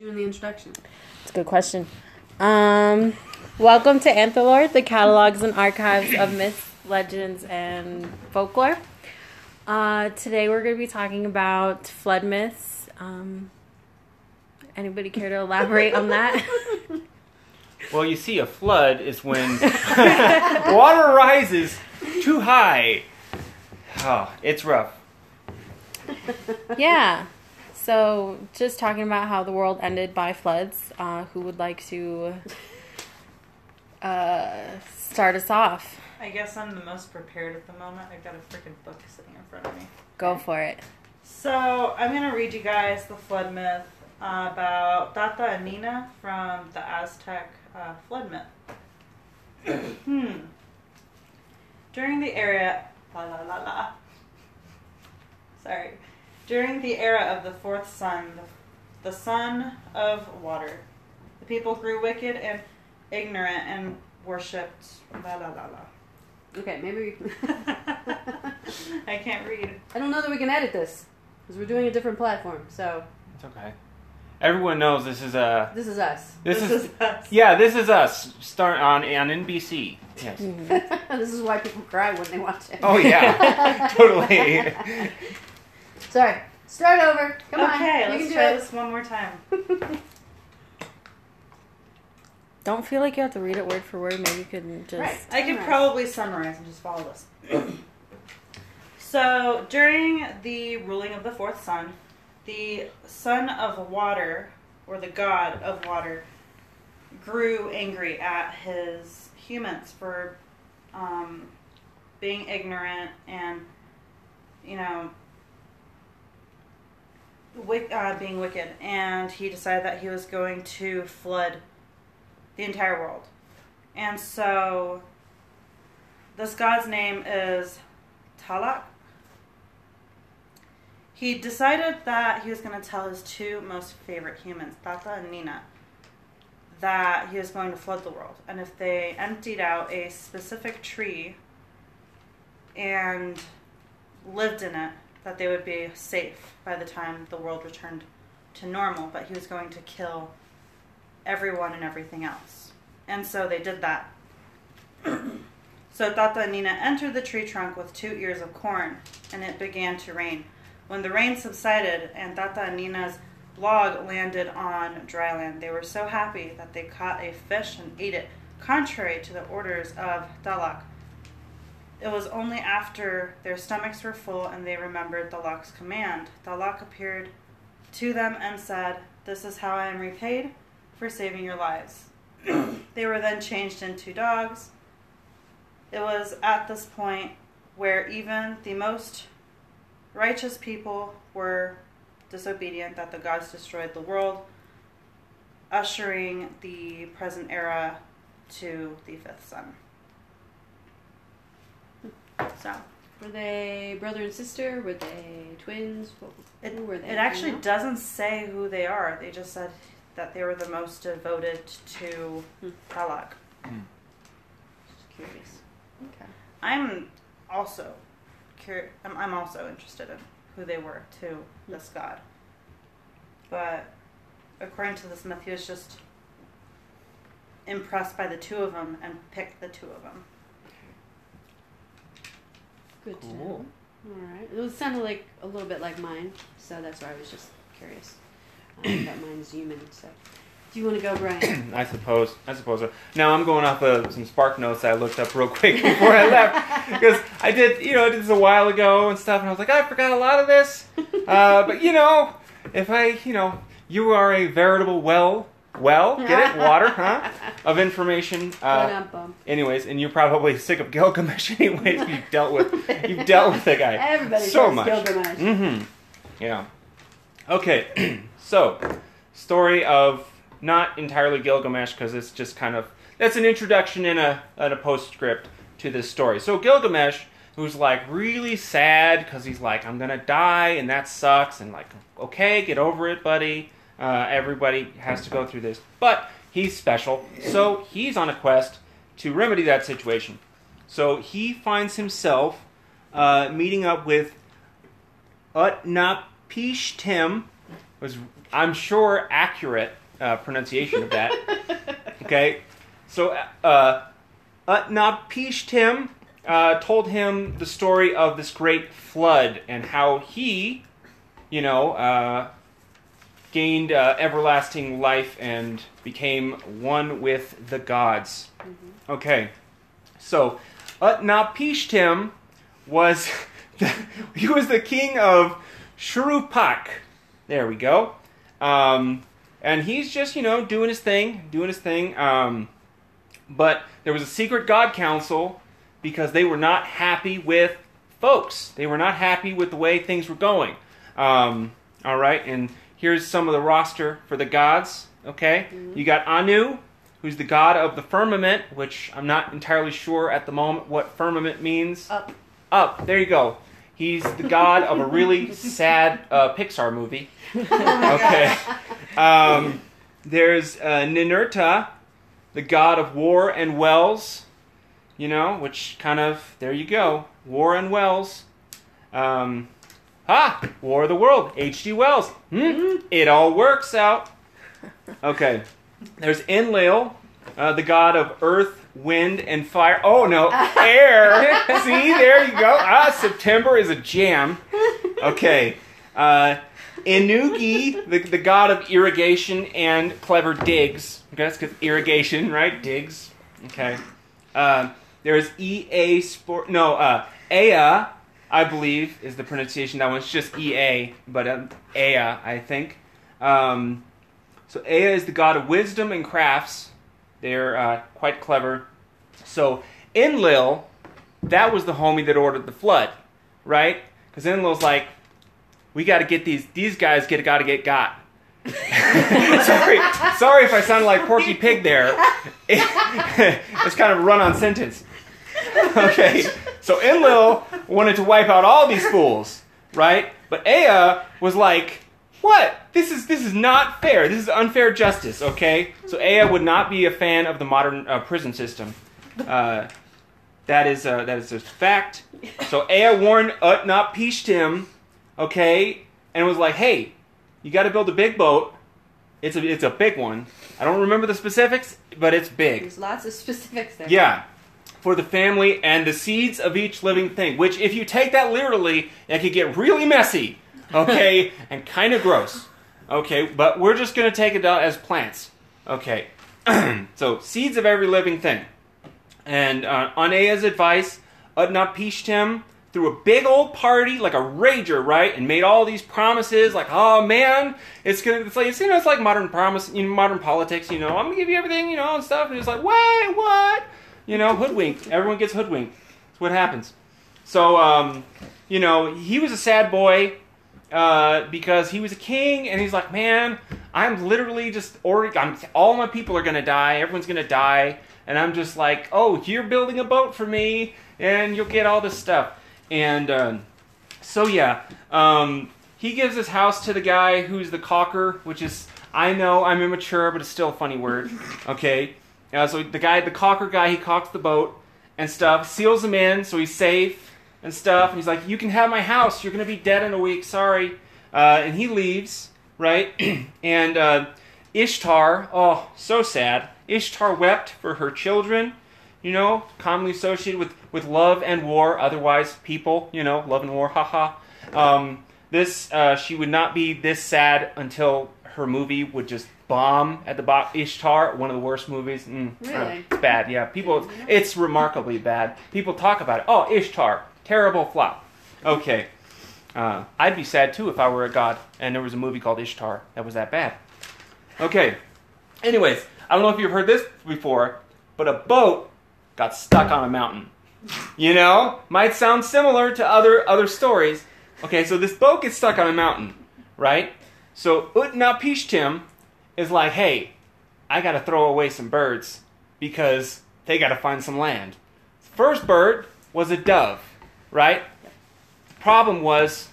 Doing the introduction. That's a good question. Um, welcome to Antholor, the catalogs and archives of myths, legends, and folklore. Uh, today we're going to be talking about flood myths. Um, anybody care to elaborate on that? Well, you see, a flood is when water rises too high. Oh, it's rough. yeah. So, just talking about how the world ended by floods. Uh, who would like to uh, start us off? I guess I'm the most prepared at the moment. I've got a freaking book sitting in front of me. Go for it. So I'm gonna read you guys the flood myth about Tata and Nina from the Aztec uh, flood myth. hmm. During the era, la la la la. Sorry. During the era of the fourth sun, the, the sun of water, the people grew wicked and ignorant and worshipped la la la la. Okay, maybe we I can't read. I don't know that we can edit this because we're doing a different platform. So It's okay. Everyone knows this is a. this is us. This, is, us. yeah. This is us. Start on on NBC. Yes. this is why people cry when they watch it. Oh yeah, totally. Sorry. Start over. Come okay, on. You let's can do try it. this one more time. Don't feel like you have to read it word for word. Maybe you could just. Right. I could probably summarize and just follow this. so, during the ruling of the fourth son, the son of water, or the god of water, grew angry at his humans for um, being ignorant and, you know, wick, uh, being wicked. And he decided that he was going to flood the entire world. And so this god's name is Tlaloc. He decided that he was going to tell his two most favorite humans, Tata and Nina, that he was going to flood the world. And if they emptied out a specific tree and lived in it, that they would be safe by the time the world returned to normal. But he was going to kill everyone and everything else. And so they did that. so Tata and Nina entered the tree trunk with two ears of corn, and it began to rain. When the rain subsided and Tata and Nina's log landed on dry land, they were so happy that they caught a fish and ate it, contrary to the orders of Tlaloc. It was only after their stomachs were full and they remembered Tlaloc's command. Tlaloc appeared to them and said, This is how I am repaid for saving your lives. they were then changed into dogs. It was at this point where even the most righteous people were disobedient that the gods destroyed the world, ushering the present era to the fifth son. So Were they brother and sister? Were they twins? What, it, who were they? it actually You know? doesn't say who they are. They just said that they were the most devoted to Hmm. Tlaloc. Just curious. Okay. I'm also cur- I'm, I'm also interested in who they were to this god. But according to this myth, he was just impressed by the two of them and picked the two of them. Good to know. All right. It was sounded like a little bit like mine, so that's why I was just curious. Um, but mine's human. So, do you want to go, Brian? I suppose. I suppose. So. Now I'm going off of some Spark notes I looked up real quick before I left because I did, you know, I did this a while ago and stuff, and I was like, I forgot a lot of this. Uh, but you know, if I, you know, you are a veritable well, well, get it, water, huh, of information. Uh, anyways, and you're probably sick of Gilgamesh. Anyways, you've dealt with, you've dealt with the guy Everybody so much. Gilgamesh. Mm-hmm. Yeah. Okay. so, story of not entirely Gilgamesh because it's just kind of that's an introduction and a and a postscript to this story. So Gilgamesh, who's like really sad because he's like I'm gonna die and that sucks and like okay get over it, buddy. Uh, everybody has to go through this, but he's special, so he's on a quest to remedy that situation. So he finds himself uh, meeting up with Utnapishtim, was, I'm sure, accurate uh, pronunciation of that. Okay, so uh, Utnapishtim uh, told him the story of this great flood and how he, you know, uh, gained uh, everlasting life and became one with the gods. Okay, so Utnapishtim was the, he was the king of Shuruppak. There we go. Um, and he's just you know doing his thing, doing his thing. Um, but there was a secret god council because they were not happy with folks. They were not happy with the way things were going. Um, all right, and here's some of the roster for the gods. Okay, you got Anu, who's the god of the firmament, which I'm not entirely sure at the moment what firmament means. Up. Up. There you go. He's the god of a really sad uh, Pixar movie. Okay. Um, there's uh, Ninurta, the god of war and wells. You know, which kind of there you go, war and wells. Um, ha! War of the World, H.G. Wells. Hmm? It all works out. Okay. There's Enlil, uh, the god of earth, wind, and fire. Oh no, air. See, there you go. Ah, September is a jam. Okay. Uh, Ennugi, the, the god of irrigation and clever digs. Okay, that's because irrigation, right? Digs. Okay. Uh, there's EA Sport. No, uh, Ea, I believe, is the pronunciation. That one's just EA, but um, Ea, I think. Um, so Ea is the god of wisdom and crafts. They're uh, quite clever. So Enlil, that was the homie that ordered the flood, right? Because Enlil's like, we got to get these these guys get got to get got. sorry, sorry if I sounded like Porky Pig there. it's kind of a run-on sentence. Okay, so Enlil wanted to wipe out all these fools, right? But Ea was like, "What? This is this is not fair. This is unfair justice." Okay, so Ea would not be a fan of the modern uh, prison system. Uh, that is uh, that is a fact. So Ea warned Utnapishtim, okay, and was like, "Hey, you got to build a big boat. It's a it's a big one. I don't remember the specifics, but it's big. There's lots of specifics there. Yeah, for the family and the seeds of each living thing. Which, if you take that literally, it could get really messy, okay, and kind of gross. Okay, but we're just gonna take it out as plants. Okay, so seeds of every living thing. And uh, on Ea's advice, Utnapishtim threw a big old party, like a rager, right, and made all these promises, like, oh man, it's gonna, it's like, it's, you know, it's like modern promise, you know, modern politics, you know, I'm gonna give you everything, you know, and stuff, and it's like, wait, what? You know, hoodwinked. Everyone gets hoodwinked. That's what happens. So, um, you know, he was a sad boy uh, because he was a king, and he's like, man, I'm literally just. I'm all my people are gonna die. Everyone's gonna die, and I'm just like, oh, you're building a boat for me, and you'll get all this stuff. And uh, so yeah, um, he gives his house to the guy who's the caulker, which is I know I'm immature, but it's still a funny word. Okay, uh, so the guy, the caulker guy, he caulks the boat and stuff, seals him in so he's safe and stuff. And he's like, "You can have my house. You're gonna be dead in a week. Sorry." Uh, and he leaves, right? and uh, Ishtar, oh, so sad. Ishtar wept for her children. You know, commonly associated with with love and war. Otherwise, people. You know, love and war. Haha. Um, this uh, she would not be this sad until her movie would just bomb at the box. Ishtar, one of the worst movies. Mm, uh, Really? it's bad. Yeah, people. It's remarkably bad. People talk about it. Oh, Ishtar, terrible flop. Okay, uh, I'd be sad too if I were a god and there was a movie called Ishtar that was that bad. Okay. Anyways, I don't know if you've heard this before, but a boat got stuck on a mountain. You know, might sound similar to other other stories. Okay, so this boat gets stuck on a mountain, right? So Utnapishtim is like, hey, I got to throw away some birds because they got to find some land. First bird was a dove, right? The problem was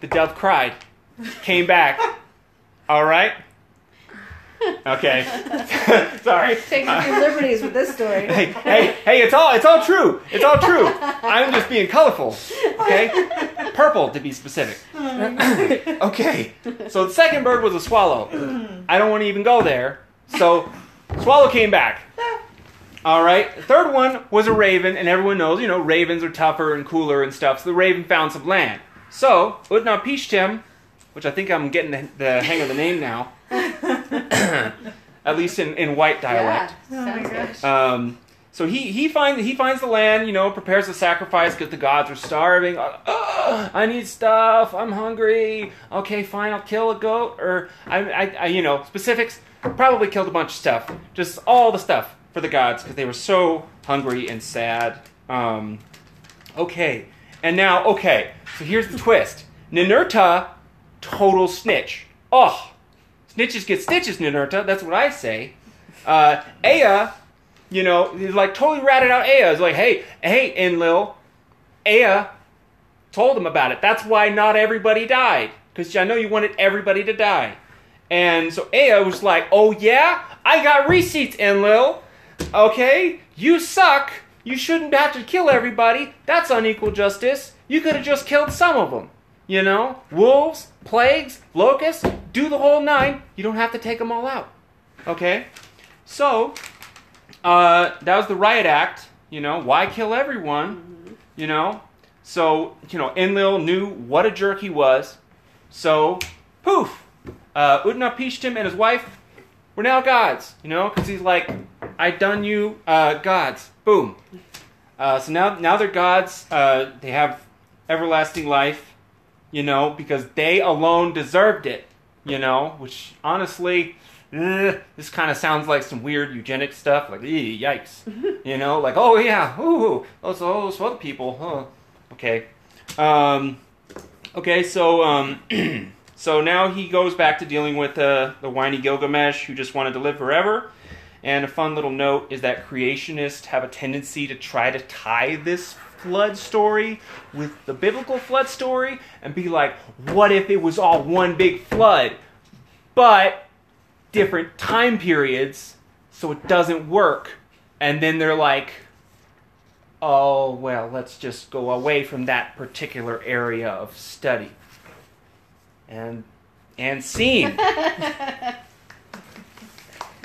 the dove cried, came back. All right? Okay. Sorry. Taking a few liberties with this story. Hey, hey, hey, it's all it's all true. It's all true. I'm just being colorful. Okay? purple to be specific. okay, so the second bird was a swallow. I don't want to even go there. So, swallow came back. All right. Third one was a raven, and everyone knows, you know, ravens are tougher and cooler and stuff. So the raven found some land. So Utnapishtim, which I think I'm getting the, the hang of the name now, at least in, in white dialect. Yeah, sounds good. Um, so he he finds he finds the land, you know, prepares the sacrifice because the gods are starving. "Ugh, I need stuff. I'm hungry. Okay, fine. I'll kill a goat, or I, I, I you know specifics. Probably killed a bunch of stuff, just all the stuff for the gods because they were so hungry and sad. Um, okay, and now okay. So here's the twist. Ninurta, total snitch. Oh, snitches get stitches, Ninurta. That's what I say. Uh, Ea you know, he's like totally ratted out Ea. He's like, hey, hey, Enlil, Ea told him about it. That's why not everybody died. Because I know you wanted everybody to die. And so Ea was like, oh yeah? I got receipts, Enlil. Okay? You suck. You shouldn't have to kill everybody. That's unequal justice. You could have just killed some of them. You know? Wolves, plagues, locusts, do the whole nine. You don't have to take them all out. Okay? So, uh, that was the riot act. You know, why kill everyone? You know, so you know Enlil knew what a jerk he was. So, poof, uh, Utnapishtim and his wife were now gods. You know, because he's like, I done you, uh, gods. Boom. Uh, so now, now they're gods. Uh, they have everlasting life. You know, because they alone deserved it. You know, which honestly, Ugh, this kind of sounds like some weird eugenic stuff, like "Ee, yikes, you know, like oh yeah, ooh, those those other people, huh? Okay, um, okay, so um, so now he goes back to dealing with uh, the whiny Gilgamesh who just wanted to live forever. And a fun little note is that creationists have a tendency to try to tie this flood story with the biblical flood story and be like, what if it was all one big flood? But different time periods, so it doesn't work. And then they're like, oh, well, let's just go away from that particular area of study. And and scene.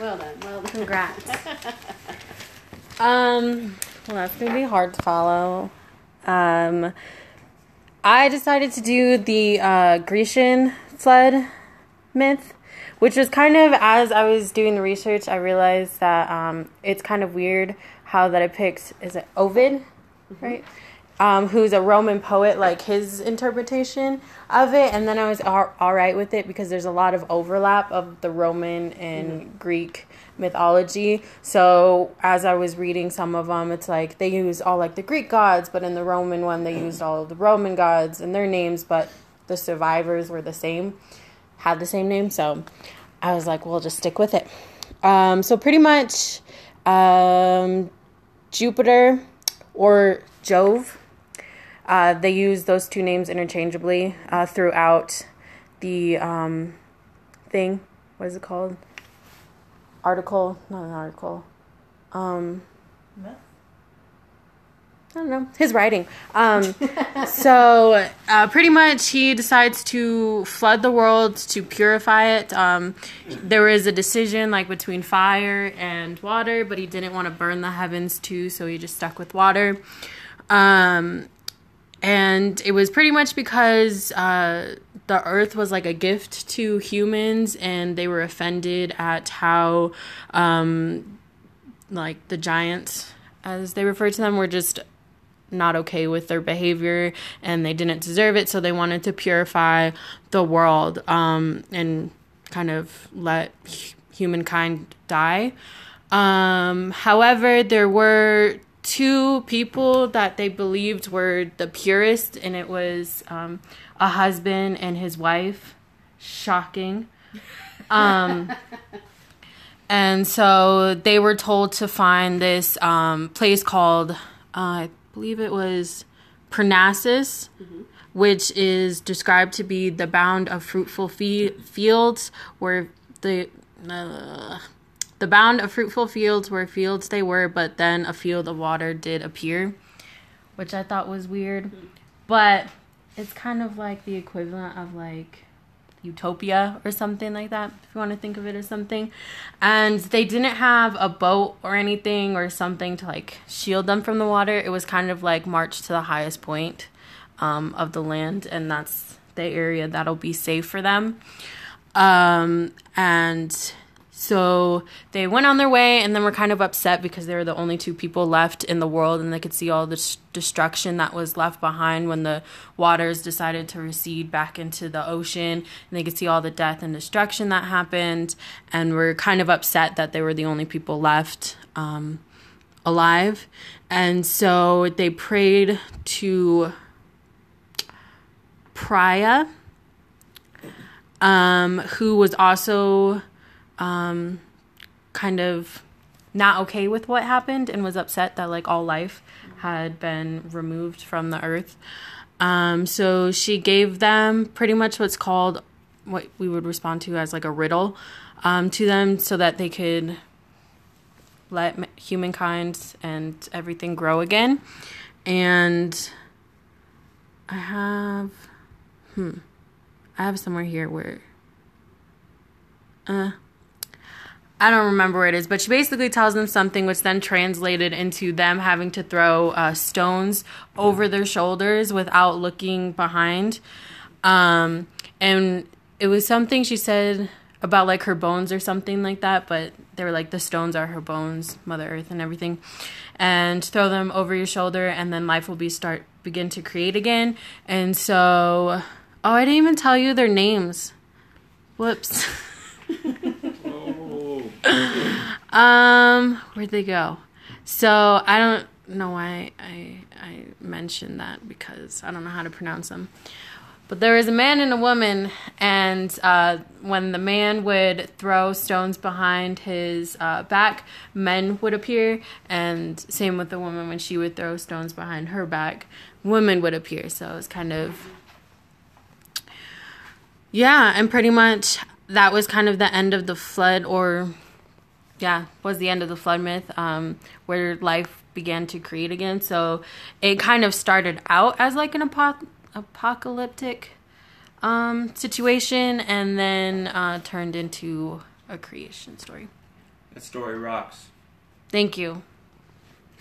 Well done. Well done. Congrats. um, well, that's gonna be hard to follow. Um, I decided to do the uh, Grecian flood myth, which was kind of as I was doing the research, I realized that um, it's kind of weird how that it picks is it Ovid, right? Um, who's a Roman poet, like his interpretation of it, and then I was all, all right with it because there's a lot of overlap of the Roman and Greek mythology. So as I was reading some of them, it's like they use all like the Greek gods, but in the Roman one they used all the Roman gods and their names, but the survivors were the same, had the same name. So I was like, we'll just stick with it. Um, so pretty much, um, Jupiter or Jove. Uh, they use those two names interchangeably uh, throughout the um, thing. What is it called? Article, not an article. Um, Myth? I don't know his writing. Um, so uh, pretty much he decides to flood the world to purify it. Um, there was a decision like between fire and water, but he didn't want to burn the heavens too, so he just stuck with water. Um, and it was pretty much because uh, the earth was like a gift to humans, and they were offended at how um, like the giants, as they refer to them, were just not okay with their behavior and they didn't deserve it so they wanted to purify the world um, and kind of let hu- humankind die. Um, however there were two people that they believed were the purest and it was um, a husband and his wife shocking um, and so they were told to find this um, place called, uh, I believe it was Parnassus, which is described to be the bound of fruitful fe- fields where the. Uh, the bound of fruitful fields where fields they were, but then a field of water did appear, which I thought was weird. But it's kind of like the equivalent of like utopia or something like that if you want to think of it as something. And they didn't have a boat or anything or something to like shield them from the water. It was kind of like march to the highest point um, of the land and that's the area that'll be safe for them. Um, and so they went on their way and then were kind of upset because they were the only two people left in the world and they could see all the destruction that was left behind when the waters decided to recede back into the ocean and they could see all the death and destruction that happened and were kind of upset that they were the only people left um, alive. And so they prayed to Priya, um, who was also um, kind of not okay with what happened and was upset that like all life had been removed from the earth. Um, so she gave them pretty much what's called what we would respond to as like a riddle um, to them so that they could let humankind and everything grow again. And I have, hmm, I have somewhere here where, uh, I don't remember where it is, but she basically tells them something, which then translated into them having to throw uh, stones over their shoulders without looking behind. Um, and it was something she said about like her bones or something like that, but they were like the stones are her bones, Mother Earth and everything, and throw them over your shoulder, and then life will be start begin to create again. And so, oh, I didn't even tell you their names. Whoops. Um, where'd they go? So I don't know why I I mentioned that because I don't know how to pronounce them. But there was a man and a woman, and uh, when the man would throw stones behind his uh, back, men would appear, and same with the woman when she would throw stones behind her back, women would appear. So it was kind of yeah, and pretty much that was kind of the end of the flood, or yeah, was the end of the flood myth, um, where life began to create again. So it kind of started out as like an apo- apocalyptic um, situation, and then uh, turned into a creation story. That story rocks. Thank you.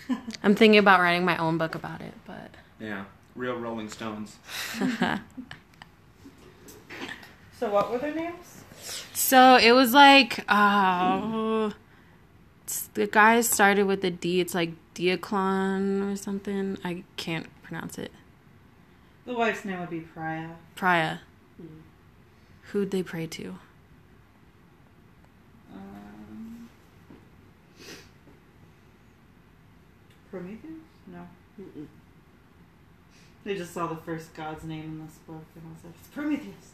I'm thinking about writing my own book about it, but Yeah, real Rolling Stones. So what were their names? So it was like, uh, it's- the guy started with a D. It's like Diaclon or something. I can't pronounce it. The wife's name would be Pyrrha. Pyrrha. Who'd they pray to? Um, Prometheus? No. Mm-mm. They just saw the first god's name in this book and I was like, it's Prometheus.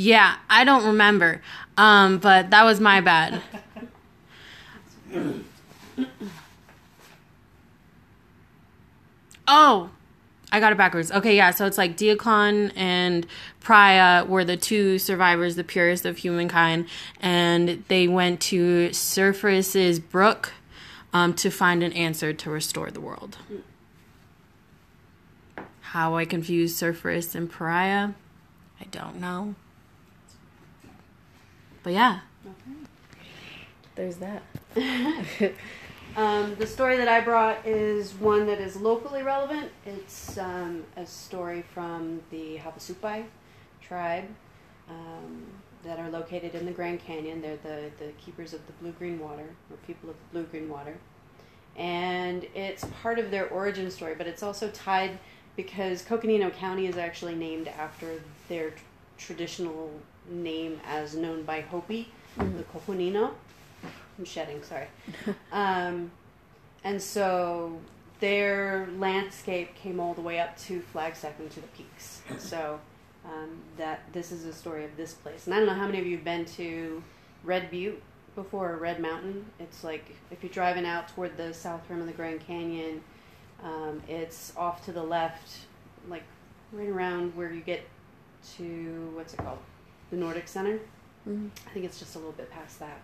Yeah, I don't remember. Um, but that was my bad. Oh, I got it backwards. Okay, yeah, so it's like Diacon and Pyrrha were the two survivors, the purest of humankind, and they went to Surface's brook um, to find an answer to restore the world. How I confused Surface and Pyrrha, I don't know. But yeah, there's that. Um, the story that I brought is one that is locally relevant. It's um, a story from the Havasupai tribe um, that are located in the Grand Canyon. They're the, the keepers of the blue green water, or people of the blue green water. And it's part of their origin story, but it's also tied because Coconino County is actually named after their traditional name as known by Hopi, the Coconino. I'm shedding, sorry. um, and so their landscape came all the way up to Flagstaff and to the peaks. So um, that this is a story of this place. And I don't know how many of you have been to Red Butte before, or Red Mountain. It's like if you're driving out toward the south rim of the Grand Canyon, um, it's off to the left, like right around where you get to what's it called, the Nordic Center. Mhm. I think it's just a little bit past that.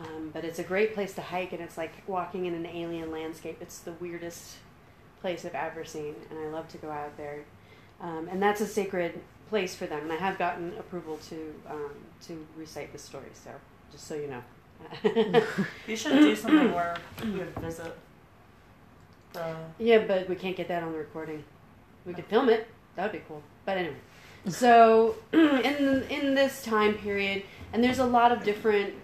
Um, but it's a great place to hike, and it's like walking in an alien landscape. It's the weirdest place I've ever seen, and I love to go out there. Um, and that's a sacred place for them, and I have gotten approval to um, to recite the story. So just so you know. You should do something where you would visit the. yeah, but we can't get that on the recording. We could film it. That would be cool. But anyway, so in in this time period, and there's a lot of different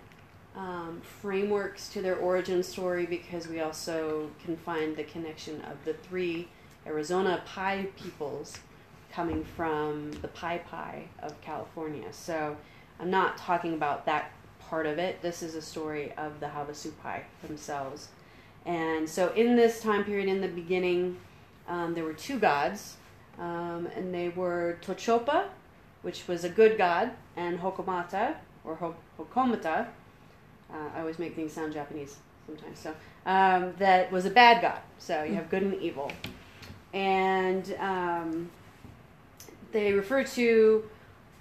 um, frameworks to their origin story because we also can find the connection of the three Arizona Pai peoples coming from the Paipai of California. So I'm not talking about that part of it. This is a story of the Havasupai themselves. And so in this time period, in the beginning, um, there were two gods, um, and they were Tochopa, which was a good god, and Hokomata, or Ho- Hokomata. Uh, I always make things sound Japanese sometimes. So um, that was a bad god. So you have good and evil, and um, they refer to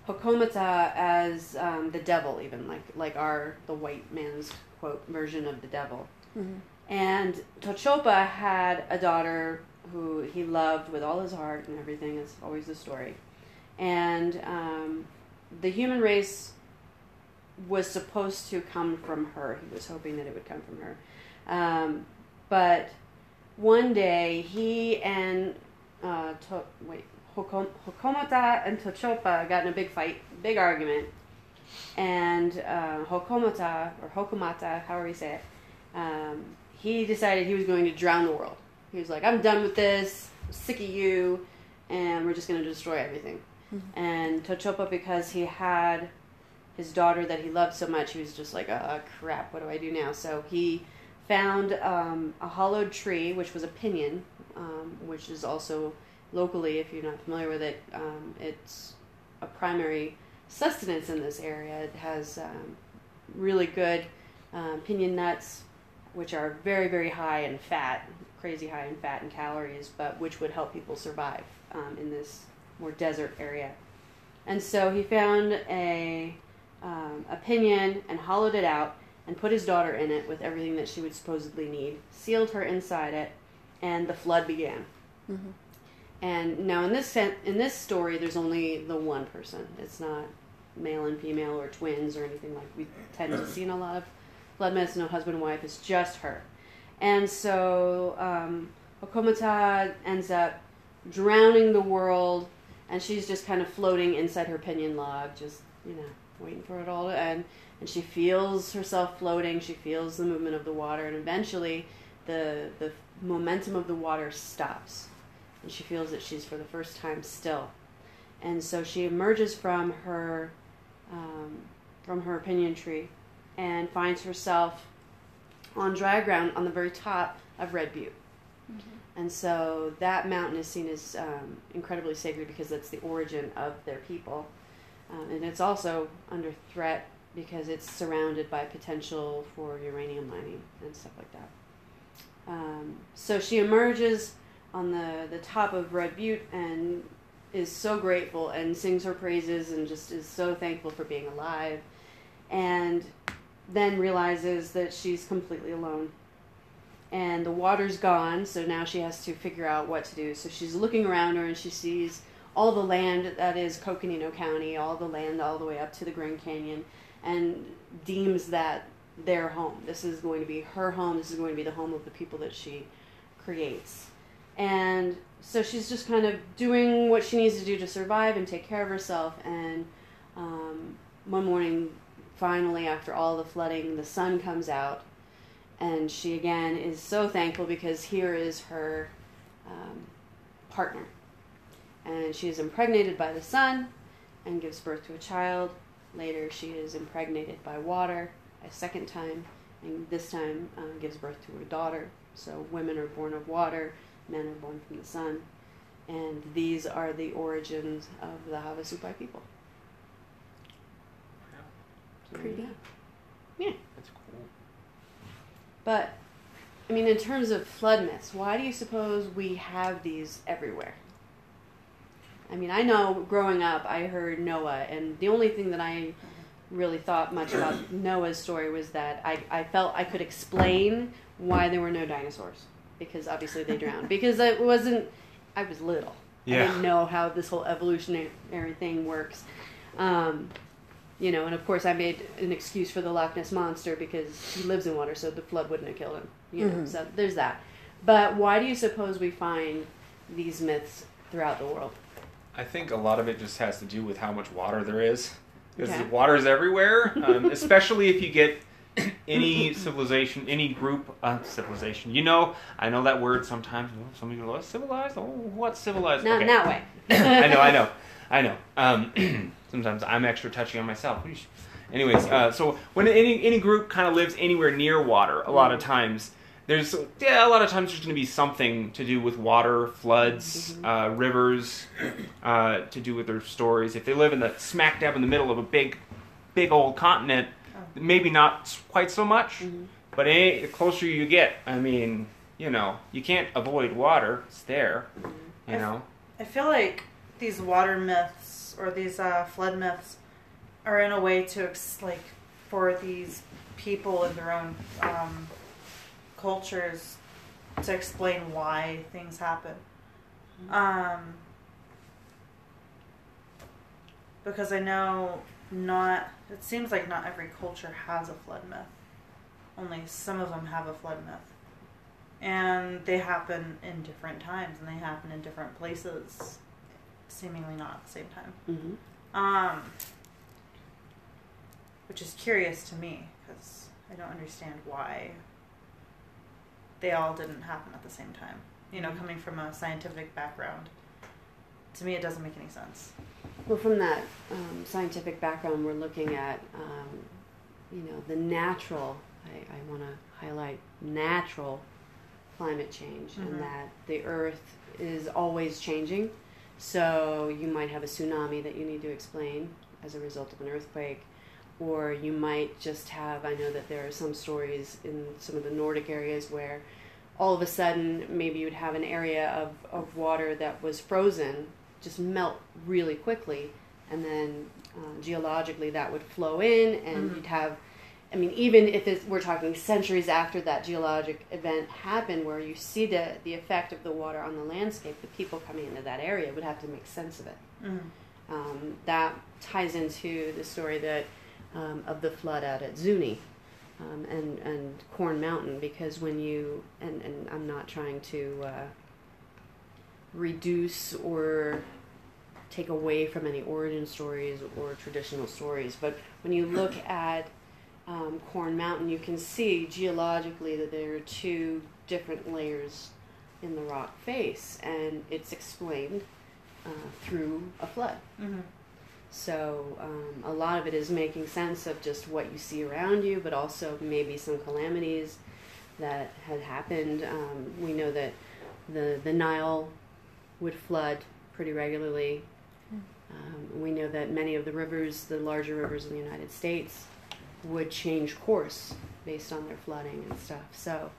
Hokomata as um, the devil, even like like our the white man's quote version of the devil. Mhm. And Tochopa had a daughter who he loved with all his heart and everything. Is always the story. And um, the human race was supposed to come from her. He was hoping that it would come from her. Um, but one day, he and uh, to- wait, Hokom- Hokomata and Tochopa got in a big fight, big argument. And uh, Hokomata, or Hokomata, however you say it, um, he decided he was going to drown the world. He was like, I'm done with this, I'm sick of you, and we're just going to destroy everything. And Tochopa, because he had his daughter that he loved so much, he was just like, oh, crap, what do I do now? So he found um, a hollowed tree, which was a pinion, um, which is also locally, if you're not familiar with it, um, it's a primary sustenance in this area. It has um, really good um, pinion nuts, which are very, very high in fat, crazy high in fat and calories, but which would help people survive um, in this more desert area. And so he found a um, a pinion and hollowed it out and put his daughter in it with everything that she would supposedly need, sealed her inside it, and the flood began. Mhm. And now in this in this story, there's only the one person. It's not male and female or twins or anything like we tend to see in a lot of flood myths. No husband and wife. It's just her. And so um, Hokomata ends up drowning the world, and she's just kind of floating inside her pinion log, just you know waiting for it all to end. And she feels herself floating. She feels the movement of the water, and eventually, the the momentum of the water stops, and she feels that she's for the first time still. And so she emerges from her um, from her pinion tree, and finds herself on dry ground on the very top of Red Butte. And so that mountain is seen as um, incredibly sacred because it's the origin of their people. Um, and it's also under threat because it's surrounded by potential for uranium mining and stuff like that. Um, so she emerges on the, the top of Red Butte and is so grateful and sings her praises and just is so thankful for being alive. And then realizes that she's completely alone. And the water's gone, so now she has to figure out what to do. So she's looking around her and she sees all the land that is Coconino County, all the land all the way up to the Grand Canyon, and deems that their home. This is going to be her home. This is going to be the home of the people that she creates. And so she's just kind of doing what she needs to do to survive and take care of herself. And um, one morning, finally, after all the flooding, the sun comes out. And she again is so thankful because here is her um, partner. And she is impregnated by the sun and gives birth to a child. Later, she is impregnated by water a second time, and this time uh, gives birth to a daughter. So, women are born of water, men are born from the sun. And these are the origins of the Havasupai people. Pretty. yeah. That's cool. But, I mean, in terms of flood myths, why do you suppose we have these everywhere? I mean, I know growing up, I heard Noah, and the only thing that I really thought much about Noah's story was that I, I felt I could explain why there were no dinosaurs. because obviously they drowned because it wasn't. I was little. Yeah. I didn't know how this whole evolutionary thing works. Um, you know, and of course I made an excuse for the Loch Ness monster because he lives in water, so the flood wouldn't have killed him. You know, Mhm. so there's that. But why do you suppose we find these myths throughout the world? I think a lot of it just has to do with how much water there is. Because Okay. water is everywhere, um, especially if you get any civilization, any group of civilization. You know, I know that word sometimes. you know, Some people go, civilized? Oh, what's civilized? Not Okay. in that way. I know, I know, I know. Um, sometimes I'm extra touchy on myself. Anyways, uh, so when any any group kind of lives anywhere near water, a lot of times there's yeah, a lot of times there's going to be something to do with water, floods, uh, rivers, uh, to do with their stories. If they live in the smack dab in the middle of a big, big old continent, maybe not quite so much. But eh, the closer you get, I mean, you know, you can't avoid water. It's there. You know. I feel like these water myths or these uh, flood myths are in a way to ex- like for these people in their own um, cultures to explain why things happen. Um, because I know not. It seems like not every culture has a flood myth. Only some of them have a flood myth and they happen in different times and they happen in different places seemingly not at the same time hmm um which is curious to me because i don't understand why they all didn't happen at the same time you know coming from a scientific background to me it doesn't make any sense Well, from that um, scientific background, we're looking at, um, you know, the natural. I, I want to highlight natural climate change, Mhm. and that the Earth is always changing. So you might have a tsunami that you need to explain as a result of an earthquake, or you might just have. I know that there are some stories in some of the Nordic areas where all of a sudden maybe you'd have an area of, of water that was frozen just melt really quickly and then uh, geologically that would flow in and Mhm. you'd have i mean even if it's, we're talking centuries after that geologic event happened where you see the, the effect of the water on the landscape the people coming into that area would have to make sense of it mm. um, that ties into the story that um, of the flood out at Zuni um, and and Corn Mountain because when you and, and I'm not trying to uh, reduce or take away from any origin stories or traditional stories, but when you look at um, Corn Mountain, you can see geologically that there are two different layers in the rock face, and it's explained uh, through a flood. mm-hmm. So um, a lot of it is making sense of just what you see around you, but also maybe some calamities that had happened. Um, we know that the the Nile would flood pretty regularly. Um, we know that many of the rivers, the larger rivers in the United States, would change course based on their flooding and stuff. So,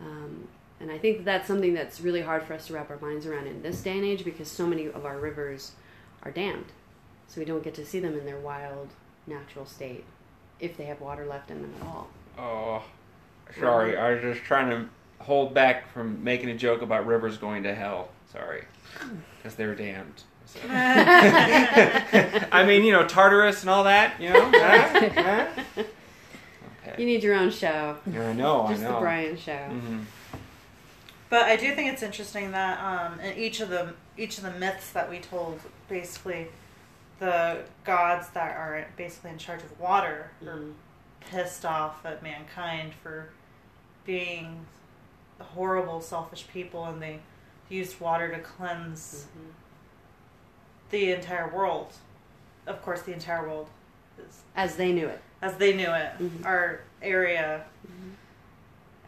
um, and I think that's something that's really hard for us to wrap our minds around in this day and age because so many of our rivers are dammed. So we don't get to see them in their wild, natural state if they have water left in them at all. Oh, sorry. I was just trying to hold back from making a joke about rivers going to hell. Sorry, because they're damned. So. I mean, you know, Tartarus and all that. You know. Huh? Huh? You need your own show. Yeah, I know. Just I know. the Brian show. hmm But I do think it's interesting that um, in each of the each of the myths that we told, basically, the gods that are basically in charge of water are Mhm. pissed off at mankind for being horrible, selfish people, and they used water to cleanse Mhm. The entire world. Of course, the entire world is As they knew it. as they knew it, Mhm. our area. Mhm.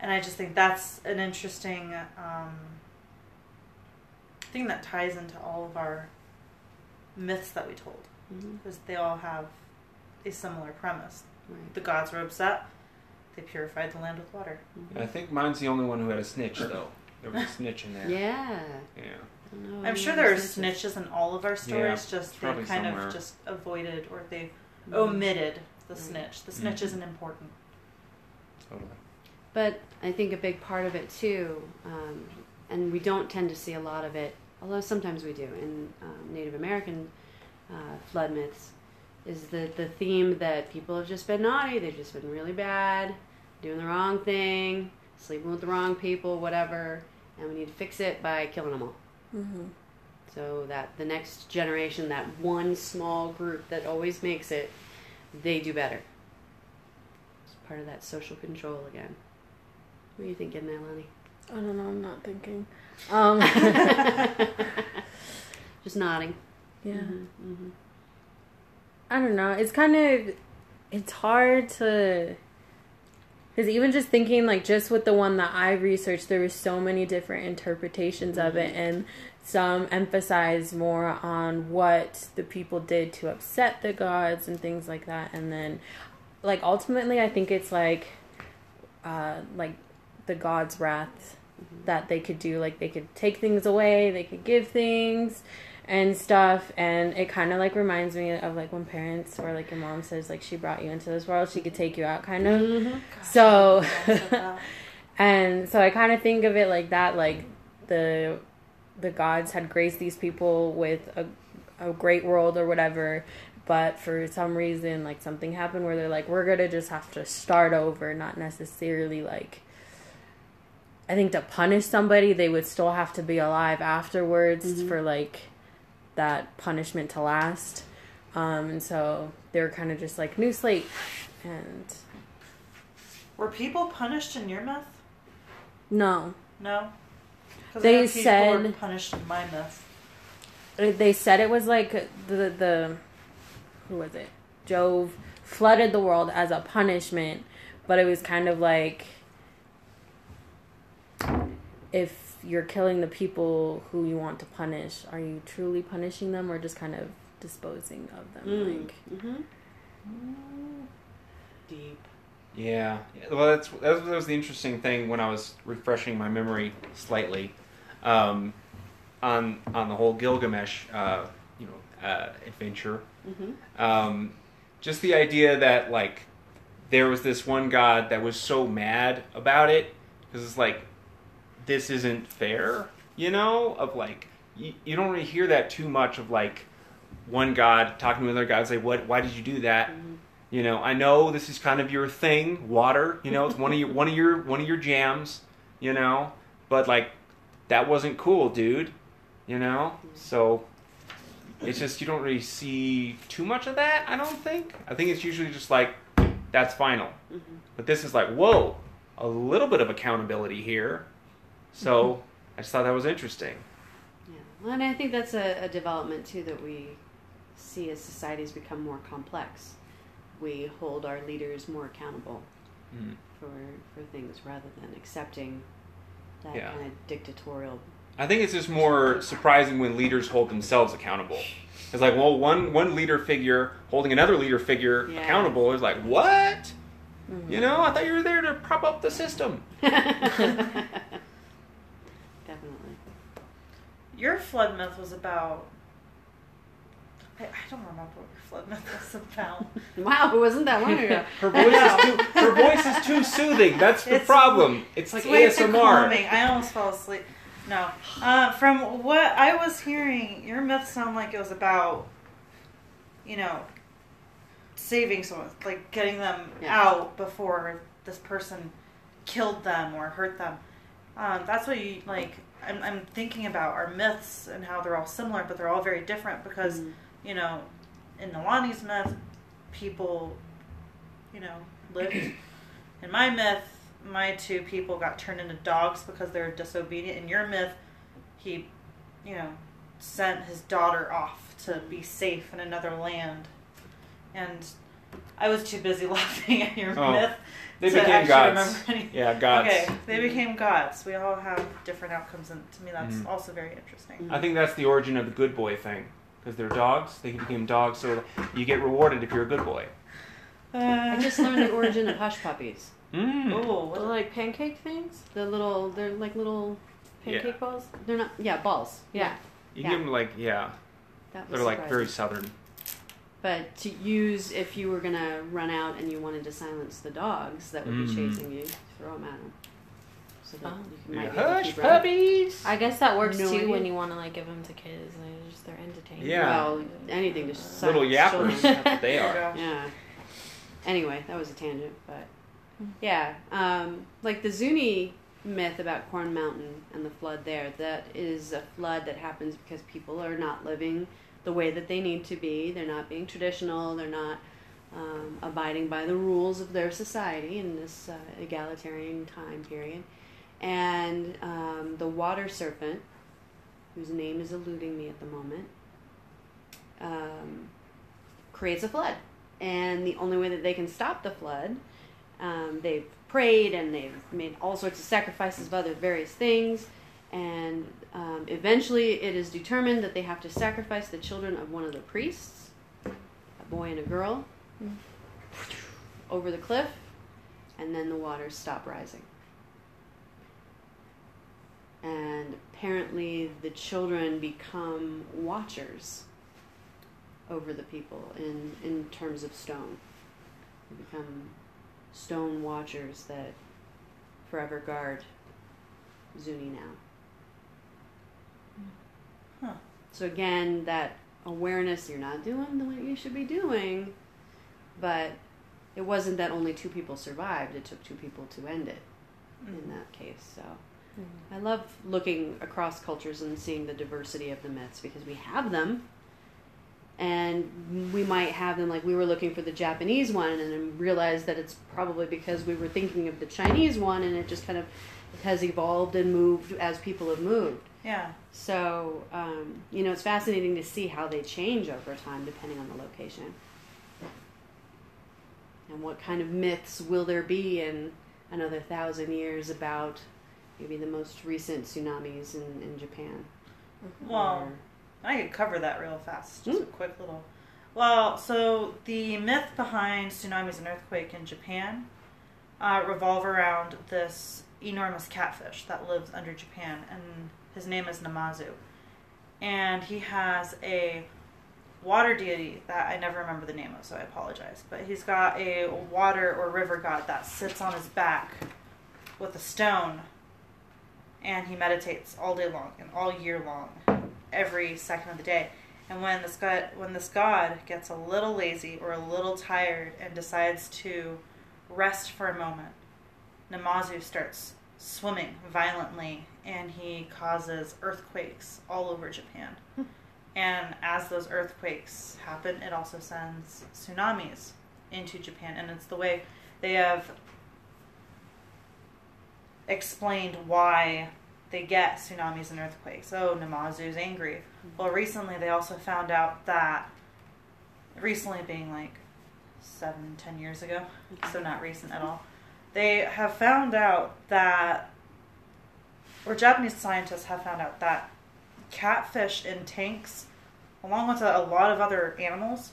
And I just think that's an interesting um, thing that ties into all of our myths that we told, because they all have a similar premise. Right. The gods were upset; they purified the land with water. I think mine's the only one who had a snitch, though. There was a snitch in there. Yeah. Yeah. I don't know I'm sure other there are snitches. snitches in all of our stories, Yeah, just they probably kind somewhere. of just avoided or they Mhm. omitted the Right. snitch. The snitch Mhm. isn't important. Totally. But I think a big part of it too, um, and we don't tend to see a lot of it, although sometimes we do in um, Native American uh, flood myths, is the the theme that people have just been naughty, they've just been really bad, doing the wrong thing, sleeping with the wrong people, whatever, and we need to fix it by killing them all. Mm-hmm. So that the next generation, that one small group that always makes it, they do better. It's part of that social control again. What are you thinking there, Lonnie? I don't know. I'm not thinking. Um, Just nodding. yeah. Mm-hmm. I don't know. It's kind of it's hard to because even just thinking like just with the one that I researched, there was so many different interpretations of it, and some emphasize more on what the people did to upset the gods and things like that, and then like ultimately, I think it's like uh, like the gods' wrath that they could do. Like they could take things away, they could give things and stuff and it kind of like reminds me of like when parents or like your mom says like she brought you into this world she could take you out kind of Mm-hmm. so Said and so i kind of think of it like that like the the gods had graced these people with a, a great world or whatever but for some reason like something happened where they're like we're gonna just have to start over not necessarily like i think to punish somebody they would still have to be alive afterwards Mhm. for like that punishment to last um and so they were kind of just like new slate and Were people punished in your myth? no No. They I know were said- punished in my myth. they said it was like the the who was it Jove flooded the world as a punishment but it was kind of like if you're killing the people who you want to punish are you truly punishing them or just kind of disposing of them Mm. like Mm-hmm. Deep. Yeah. Well, that's that was the interesting thing when I was refreshing my memory slightly um, on on the whole Gilgamesh, uh, you know, uh, adventure. Mm-hmm. Um, just the idea that like there was this one god that was so mad about it because it's like this isn't fair, you know, of like you, you don't really hear that too much of like one god talking to another god say what why did you do that? Mm-hmm. you know i know this is kind of your thing water you know it's one of your one of your one of your jams you know but like that wasn't cool dude you know? So it's just you don't really see too much of that i don't think. I think it's usually just like that's final. Mm-hmm. but this is like whoa a little bit of accountability here so i just thought that was interesting Yeah. Well, and I think that's a, a development too that we see as societies become more complex. We hold our leaders more accountable Mm. for for things rather than accepting that Yeah. kind of dictatorial. I think it's just more surprising when leaders hold themselves accountable. It's like, well, one one leader figure holding another leader figure Yeah. accountable is like, what? mhm. You know, I thought you were there to prop up the system. Your flood myth was about. I, I don't remember what your flood myth was about. Wow, it wasn't that long ago. her voice is too her voice is too soothing. That's the It's- problem. It's like It's way too ASMR. calming. I almost fell asleep. No. Uh, from what I was hearing, your myth sounded like it was about, you know, saving someone, like getting them Yeah. out before this person killed them or hurt them. Um, that's what you like. I'm, I'm thinking about our myths and how they're all similar, but they're all very different because Mm. you know, in Nalani's myth, people, you know, lived. in my myth, my two people got turned into dogs because they were disobedient. In your myth, he, you know, sent his daughter off to be safe in another land. And I was too busy laughing at your Oh, myth They to became actually gods. remember any. Yeah, gods. Okay, they became gods. We all have different outcomes, and to me, that's Mhm. also very interesting. I think that's the origin of the good boy thing. Because they're dogs, they became dogs, so you get rewarded if you're a good boy. I just learned the origin of hush puppies. Mm. Oh, They're like pancake things. The little, they're like little pancake Yeah. balls. They're not. Yeah, balls. Yeah, You Yeah. give them like, yeah, that was they're like very southern. But to use if you were gonna run out and you wanted to silence the dogs that would be Mm. chasing you, throw them at them. So that Oh. you can, Yeah, might be able to Hush, keep running. puppies. I guess that works No too idea. when you want to like give them to kids. They're just they're entertaining. Yeah. Well, anything to Little yappers. children. That's what they are. Yeah. Anyway, that was a tangent, but yeah, um, like the Zuni myth about Corn Mountain and the flood there. That is a flood that happens because people are not living the way that they need to be. They're not being traditional. They're not um, abiding by the rules of their society in this uh, egalitarian time period. And um, the water serpent, whose name is eluding me at the moment, um, creates a flood. And the only way that they can stop the flood, um, they've prayed and they've made all sorts of sacrifices of other various things. And um, eventually, it is determined that they have to sacrifice the children of one of the priests, a boy and a girl, over the cliff, and then the waters stop rising. And apparently, the children become watchers over the people in, in terms of stone. They become stone watchers that forever guard Zuni now. Huh. So again, that awareness you're not doing the what you should be doing, but it wasn't that only two people survived. It took two people to end it mm. in that case. So mm. I love looking across cultures and seeing the diversity of the myths because we have them. And we might have them like we were looking for the Japanese one and then realized that it's probably because we were thinking of the Chinese one and it just kind of has evolved and moved as people have moved. Yeah. So, um, you know, it's fascinating to see how they change over time depending on the location. And what kind of myths will there be in another thousand years about maybe the most recent tsunamis in, in Japan? Well, Or- I could cover that real fast. Just a Mm. quick little. Well, so the myth behind tsunamis and earthquake in Japan uh, revolve around this enormous catfish that lives under Japan, and his name is Namazu, and he has a water deity that I never remember the name of, so I apologize. But he's got a water or river god that sits on his back with a stone, and he meditates all day long and all year long every second of the day. And when this god when this god gets a little lazy or a little tired and decides to rest for a moment, Namazu starts swimming violently and he causes earthquakes all over Japan. Hmm. and as those earthquakes happen, it also sends tsunamis into Japan and it's the way they have explained why they get tsunamis and earthquakes. Oh, Namazu's angry. Hmm. Well, recently they also found out that, recently being like seven, ten years ago, so not recent at all, they have found out that, or Japanese scientists have found out that catfish in tanks, along with a, a lot of other animals,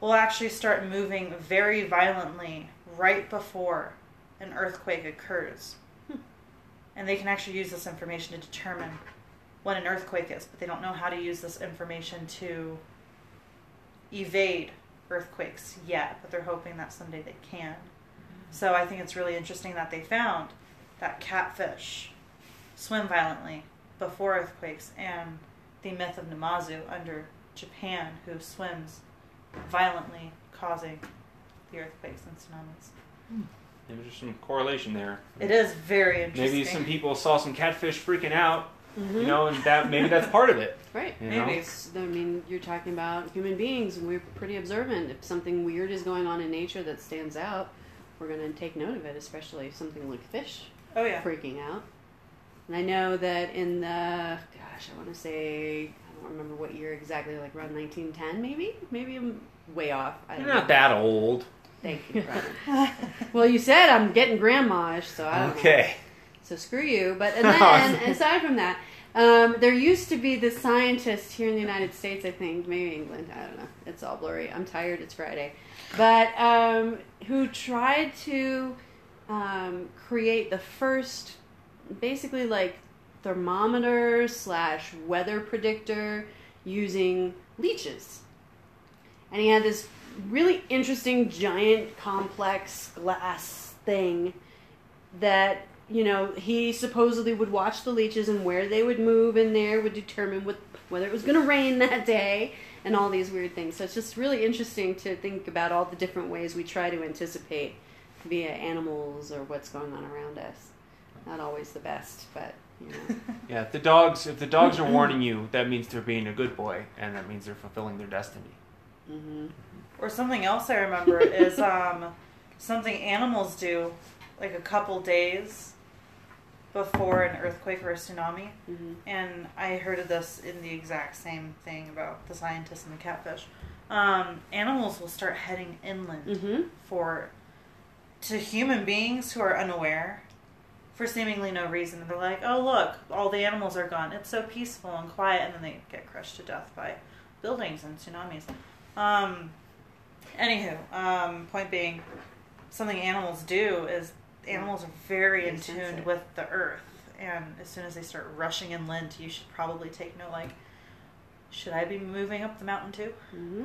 will actually start moving very violently right before an earthquake occurs hmm. and they can actually use this information to determine when an earthquake is, but they don't know how to use this information to evade earthquakes yet, but they're hoping that someday they can. So I think it's really interesting that they found that catfish swim violently before earthquakes and the myth of Namazu under Japan who swims violently causing the earthquakes and tsunamis. Maybe there's some correlation there. It is very interesting. Maybe some people saw some catfish freaking out, Mhm. you know, and that maybe that's part of it. Right. You know? Maybe. I mean, you're talking about human beings, and we're pretty observant. If something weird is going on in nature that stands out, we're going to take note of it, especially if something like fish Oh yeah. freaking out. And I know that in the, gosh, I want to say, I don't remember what year exactly, like around 1910, maybe? Maybe I'm way off. I You're don't know. that old. Thank you, brother. well, you said I'm getting grandma-ish, so I don't know. Okay. So screw you. But and then aside from that, um, there used to be this scientist here in the United States, I think, maybe England. I don't know. It's all blurry. I'm tired. It's Friday, but um, who tried to um, create the first, basically like thermometer slash weather predictor using leeches. and he had this really interesting, giant, complex glass thing that you know he supposedly would watch the leeches and where they would move in there would determine what, whether it was going to rain that day and all these weird things. So it's just really interesting to think about all the different ways we try to anticipate via animals or what's going on around us. Not always the best, but you know. Yeah, if the dogs if the dogs are warning you, that means they're being a good boy, and that means they're fulfilling their destiny. hmm Or something else I remember is um, something animals do like a couple days before an earthquake or a tsunami. hmm And I heard of this in the exact same thing about the scientists and the catfish. Um, animals will start heading inland hmm for to human beings who are unaware for seemingly no reason. They're like, "Oh, look, all the animals are gone. It's so peaceful and quiet," and then they get crushed to death by buildings and tsunamis. Um, anywho, um, point being, something animals do is animals are very in tune with the earth, and as soon as they start rushing inland, you should probably take note. Like, should I be moving up the mountain too? hmm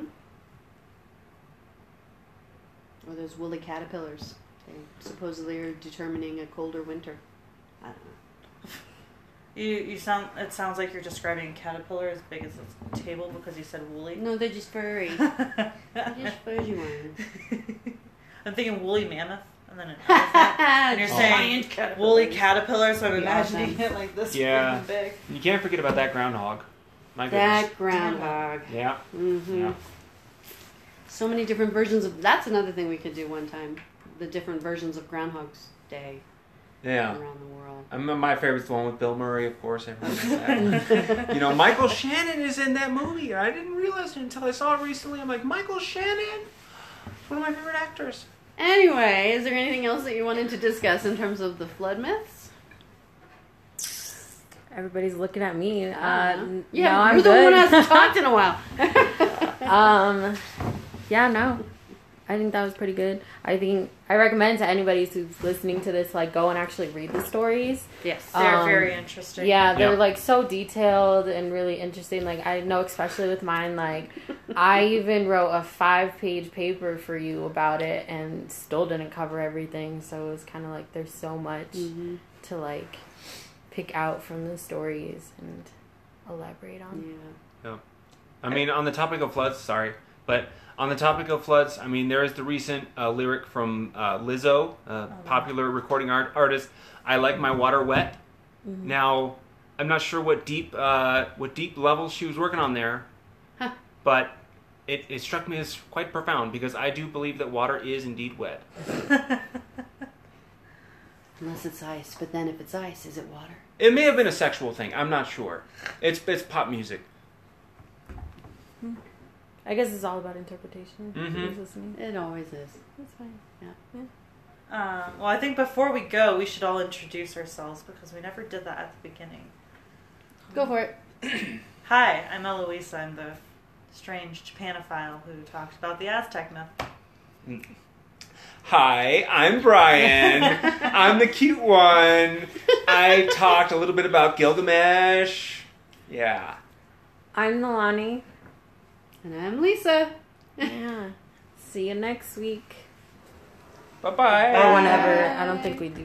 Or those woolly caterpillars. They supposedly are determining a colder winter. I don't know. You you sound. It sounds like you're describing a caterpillar as big as a table because you said woolly. No, they're just furry. they're just fuzzy ones. I'm thinking woolly mammoth, and then an elephant. And you're saying Giant woolly caterpillars. caterpillar, so I'm Be imagining awesome. it like this Yeah. freaking big. You can't forget about that groundhog. My goodness. That groundhog. Yeah. Mm-hmm. Yeah. So many different versions of. That's another thing we could do one time. The different versions of Groundhog's Day Yeah. around the world. I mean, my favorite's the one with Bill Murray, of course. Everyone knows that. you know, Michael Shannon is in that movie. I didn't realize it until I saw it recently. I'm like, Michael Shannon, one of my favorite actors. Anyway, is there anything else that you wanted to discuss in terms of the flood myths? Everybody's looking at me. Uh, yeah, no, I'm you're the good. one who hasn't talked in a while. um, yeah, no. I think that was pretty good. I think I recommend to anybody who's listening to this, like, go and actually read the stories. yes. They're Um, very interesting. Yeah, they're Yeah. like so detailed and really interesting. Like I know, especially with mine, like I even wrote a five-page paper for you about it, and still didn't cover everything. So it was kind of like there's so much hmm to like pick out from the stories and elaborate on. Yeah. I mean, on the topic of floods, sorry, but on the topic of floods, I mean, there is the recent uh, lyric from uh, Lizzo, uh, popular recording art- artist. I like my water wet. Now, I'm not sure what deep uh, what deep levels she was working on there, Huh. but it, it struck me as quite profound because I do believe that water is indeed wet. Unless it's ice, but then if it's ice, is it water? It may have been a sexual thing. I'm not sure. It's it's pop music. I guess it's all about interpretation. Mhm. It always is. That's fine. Um, well, I think before we go, we should all introduce ourselves because we never did that at the beginning. Go for it. Hi, I'm Eloisa. I'm the strange Japanophile who talked about the Aztec myth. Hi, I'm Brian. I'm the cute one. I talked a little bit about Gilgamesh. Yeah. I'm Nalani. And I'm Lisa. yeah. See you next week Bye bye. or whenever. I don't think we do.